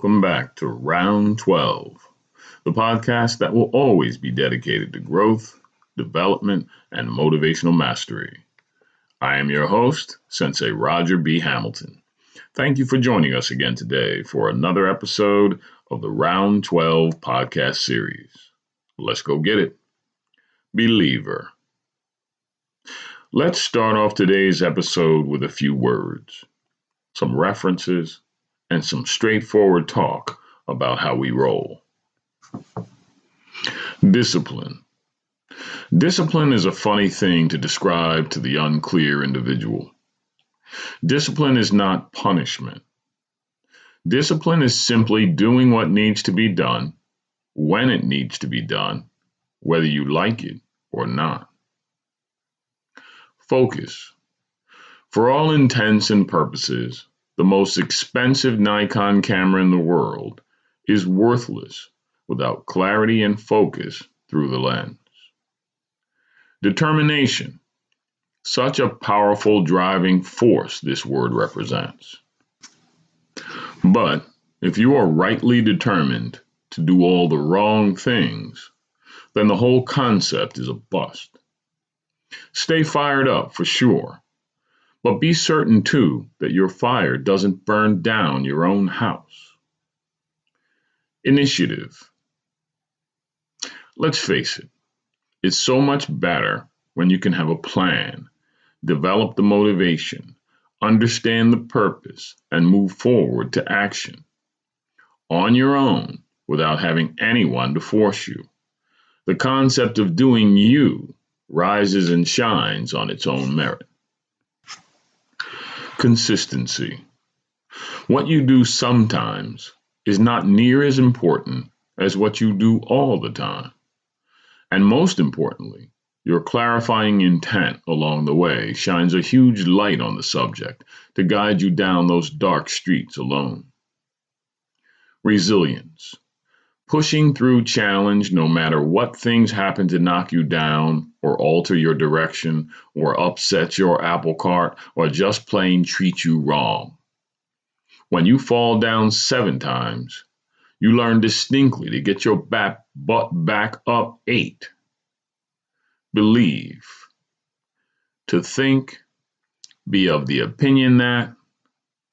Welcome back to Round 12, the podcast that will always be dedicated to growth, development, and motivational mastery. I am your host, Sensei Roger B. Hamilton. Thank you for joining us again today for another episode of the Round 12 podcast series. Let's go get it. Believer. Let's start off today's episode with a few words, some references, and some straightforward talk about how we roll. Discipline. Discipline is a funny thing to describe to the unclear individual. Discipline is not punishment. Discipline is simply doing what needs to be done, when it needs to be done, whether you like it or not. Focus. For all intents and purposes, the most expensive Nikon camera in the world is worthless without clarity and focus through the lens. Determination. Such a powerful driving force this word represents. But if you are rightly determined to do all the wrong things, then the whole concept is a bust. Stay fired up for sure, but be certain too that your fire doesn't burn down your own house. Initiative. Let's face it, it's so much better when you can have a plan, develop the motivation, understand the purpose, and move forward to action on your own without having anyone to force you. The concept of doing you rises and shines on its own merit. Consistency. What you do sometimes is not near as important as what you do all the time. And most importantly, your clarifying intent along the way shines a huge light on the subject to guide you down those dark streets alone. Resilience. Pushing through challenge no matter what things happen to knock you down or alter your direction or upset your apple cart or just plain treat you wrong. When you fall down seven times, you learn distinctly to get your back, butt back up eight. Believe. To think, be of the opinion that,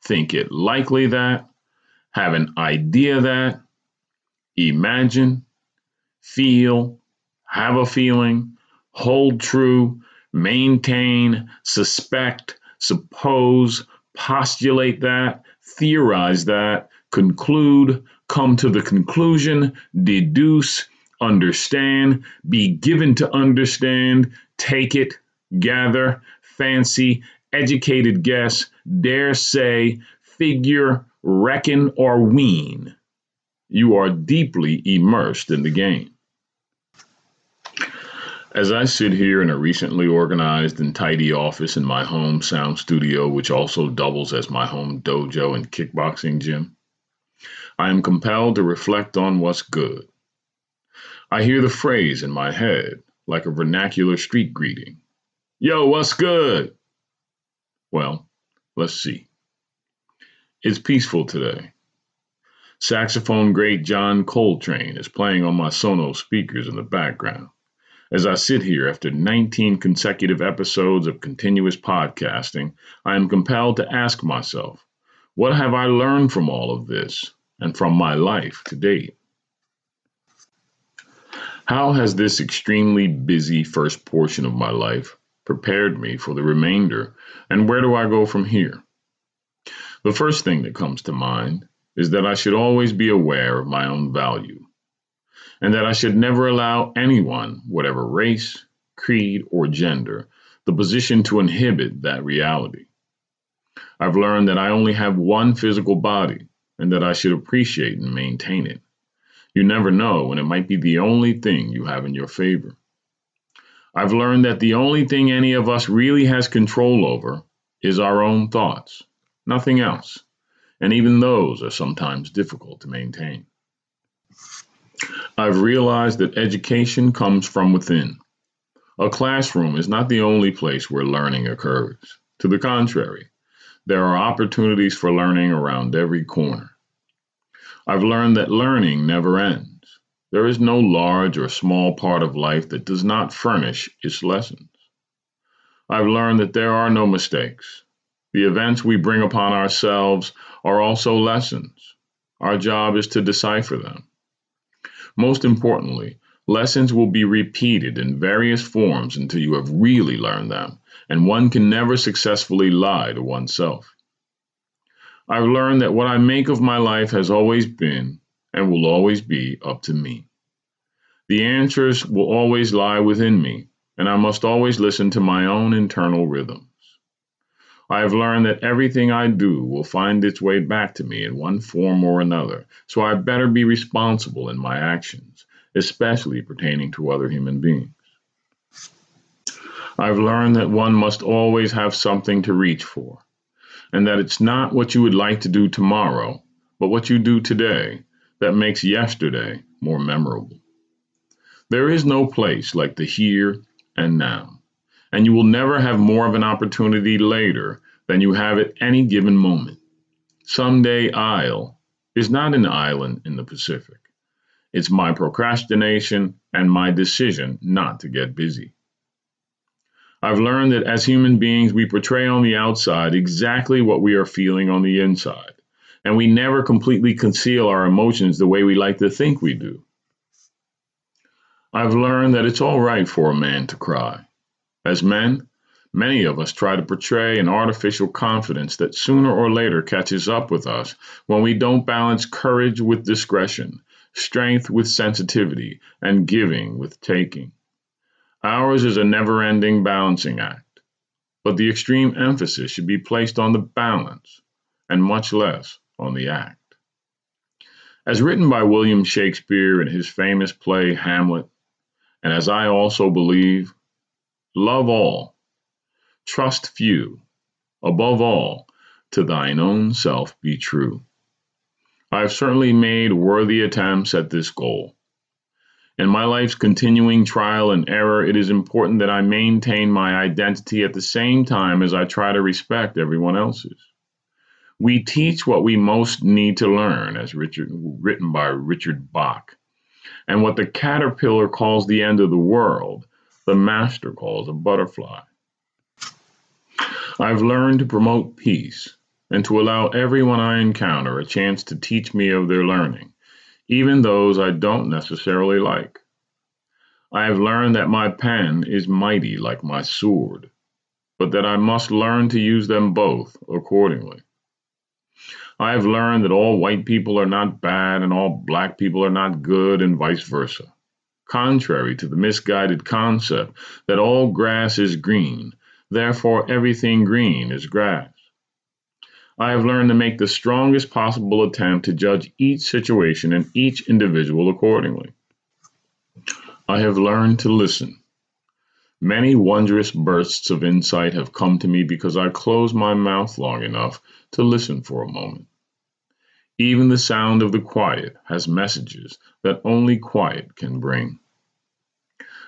think it likely that, have an idea that, imagine, feel, have a feeling, hold true, maintain, suspect, suppose, postulate that, theorize that, conclude, come to the conclusion, deduce, understand, be given to understand, take it, gather, fancy, educated guess, dare say, figure, reckon, or ween you are deeply immersed in the game. As I sit here in a recently organized and tidy office in my home sound studio, which also doubles as my home dojo and kickboxing gym, I am compelled to reflect on what's good. I hear the phrase in my head like a vernacular street greeting Yo, what's good? Well, let's see. It's peaceful today. Saxophone great John Coltrane is playing on my Sonos speakers in the background. As I sit here after 19 consecutive episodes of continuous podcasting, I am compelled to ask myself, what have I learned from all of this and from my life to date? How has this extremely busy first portion of my life prepared me for the remainder, and where do I go from here? The first thing that comes to mind is that I should always be aware of my own value, and that I should never allow anyone, whatever race, creed, or gender, the position to inhibit that reality. I've learned that I only have one physical body and that I should appreciate and maintain it. You never know when it might be the only thing you have in your favor. I've learned that the only thing any of us really has control over is our own thoughts, nothing else and even those are sometimes difficult to maintain. I've realized that education comes from within. A classroom is not the only place where learning occurs. To the contrary, there are opportunities for learning around every corner. I've learned that learning never ends. There is no large or small part of life that does not furnish its lessons. I've learned that there are no mistakes. The events we bring upon ourselves are also lessons. Our job is to decipher them. Most importantly, lessons will be repeated in various forms until you have really learned them, and one can never successfully lie to oneself. I've learned that what I make of my life has always been and will always be up to me. The answers will always lie within me, and I must always listen to my own internal rhythms. I have learned that everything I do will find its way back to me in one form or another, so I better be responsible in my actions, especially pertaining to other human beings. I've learned that one must always have something to reach for, and that it's not what you would like to do tomorrow, but what you do today that makes yesterday more memorable. There is no place like the here and now and you will never have more of an opportunity later than you have at any given moment. Someday Isle is not an island in the Pacific. It's my procrastination and my decision not to get busy. I've learned that as human beings, we portray on the outside exactly what we are feeling on the inside, and we never completely conceal our emotions the way we like to think we do. I've learned that it's all right for a man to cry. As men, many of us try to portray an artificial confidence that sooner or later catches up with us when we don't balance courage with discretion, strength with sensitivity, and giving with taking. Ours is a never ending balancing act, but the extreme emphasis should be placed on the balance and much less on the act. As written by William Shakespeare in his famous play Hamlet, and as I also believe, Love all, trust few, above all, to thine own self be true. I have certainly made worthy attempts at this goal. In my life's continuing trial and error, it is important that I maintain my identity at the same time as I try to respect everyone else's. We teach what we most need to learn, as Richard, written by Richard Bach. And what the caterpillar calls the end of the world, the master calls a butterfly. I've learned to promote peace and to allow everyone I encounter a chance to teach me of their learning, even those I don't necessarily like. I have learned that my pen is mighty like my sword, but that I must learn to use them both accordingly. I have learned that all white people are not bad and all black people are not good, and vice versa contrary to the misguided concept that all grass is green, therefore everything green is grass. I have learned to make the strongest possible attempt to judge each situation and each individual accordingly. I have learned to listen. Many wondrous bursts of insight have come to me because I closed my mouth long enough to listen for a moment. Even the sound of the quiet has messages that only quiet can bring.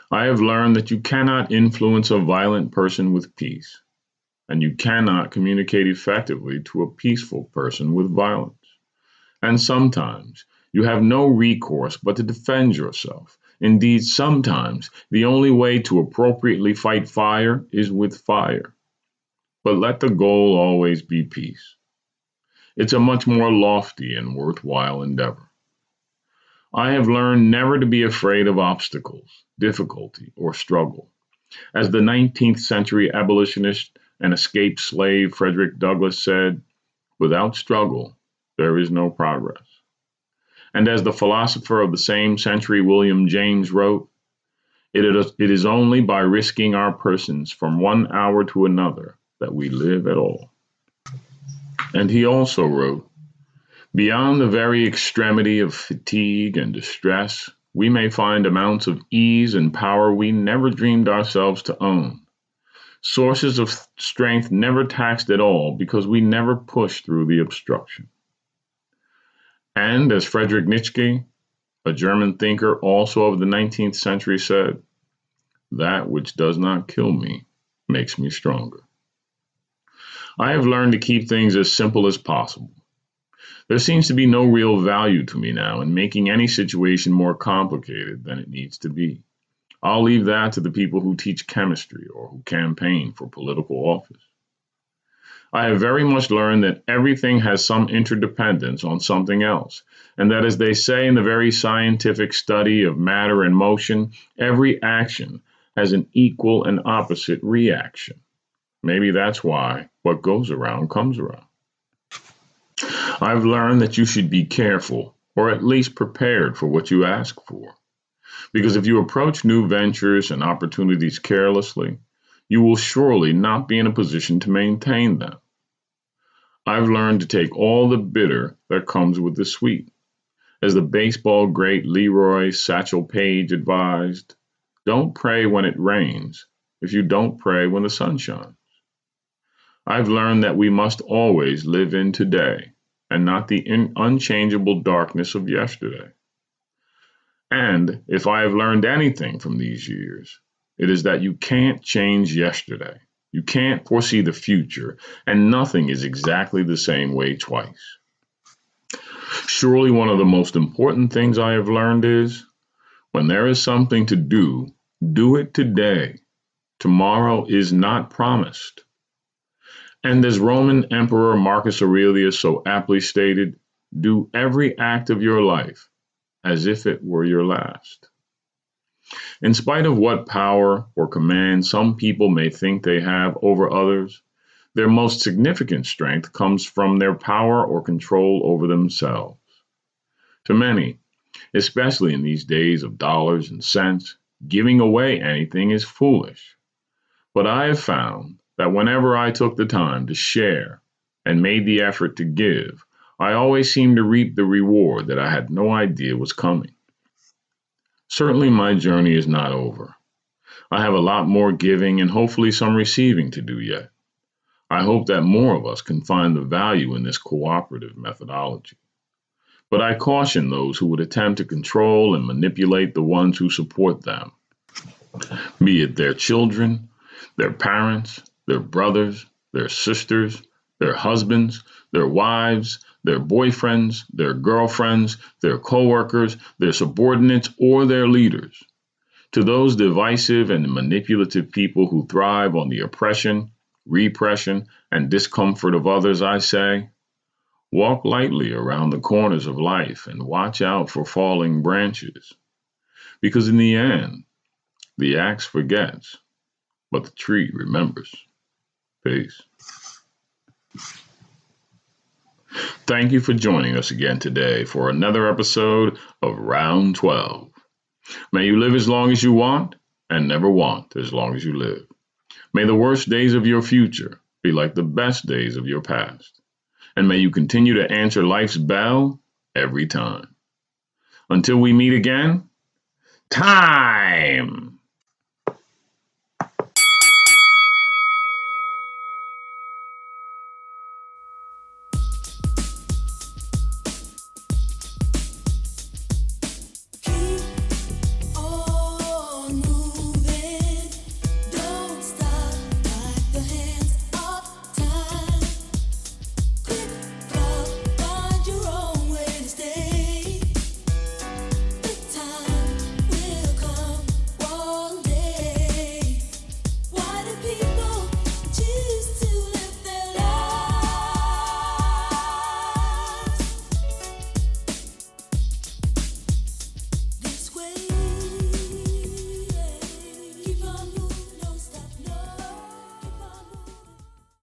I have learned that you cannot influence a violent person with peace, and you cannot communicate effectively to a peaceful person with violence. And sometimes you have no recourse but to defend yourself. Indeed, sometimes the only way to appropriately fight fire is with fire. But let the goal always be peace. It's a much more lofty and worthwhile endeavor. I have learned never to be afraid of obstacles, difficulty, or struggle. As the 19th century abolitionist and escaped slave Frederick Douglass said, without struggle, there is no progress. And as the philosopher of the same century, William James, wrote, it is, it is only by risking our persons from one hour to another that we live at all. And he also wrote, Beyond the very extremity of fatigue and distress, we may find amounts of ease and power we never dreamed ourselves to own. Sources of strength never taxed at all because we never pushed through the obstruction. And as Friedrich Nietzsche, a German thinker also of the 19th century, said, That which does not kill me makes me stronger. I have learned to keep things as simple as possible. There seems to be no real value to me now in making any situation more complicated than it needs to be. I'll leave that to the people who teach chemistry or who campaign for political office. I have very much learned that everything has some interdependence on something else, and that as they say in the very scientific study of matter and motion, every action has an equal and opposite reaction. Maybe that's why what goes around comes around. I've learned that you should be careful, or at least prepared for what you ask for. Because if you approach new ventures and opportunities carelessly, you will surely not be in a position to maintain them. I've learned to take all the bitter that comes with the sweet. As the baseball great Leroy Satchel Paige advised, don't pray when it rains if you don't pray when the sun shines. I've learned that we must always live in today and not the in- unchangeable darkness of yesterday. And if I have learned anything from these years, it is that you can't change yesterday. You can't foresee the future, and nothing is exactly the same way twice. Surely, one of the most important things I have learned is when there is something to do, do it today. Tomorrow is not promised. And as Roman Emperor Marcus Aurelius so aptly stated, do every act of your life as if it were your last. In spite of what power or command some people may think they have over others, their most significant strength comes from their power or control over themselves. To many, especially in these days of dollars and cents, giving away anything is foolish. But I have found that whenever I took the time to share and made the effort to give, I always seemed to reap the reward that I had no idea was coming. Certainly, my journey is not over. I have a lot more giving and hopefully some receiving to do yet. I hope that more of us can find the value in this cooperative methodology. But I caution those who would attempt to control and manipulate the ones who support them, be it their children, their parents, their brothers, their sisters, their husbands, their wives, their boyfriends, their girlfriends, their coworkers, their subordinates, or their leaders. To those divisive and manipulative people who thrive on the oppression, repression, and discomfort of others, I say, walk lightly around the corners of life and watch out for falling branches. Because in the end, the axe forgets, but the tree remembers. Peace. Thank you for joining us again today for another episode of Round 12. May you live as long as you want and never want as long as you live. May the worst days of your future be like the best days of your past. And may you continue to answer life's bell every time. Until we meet again, time!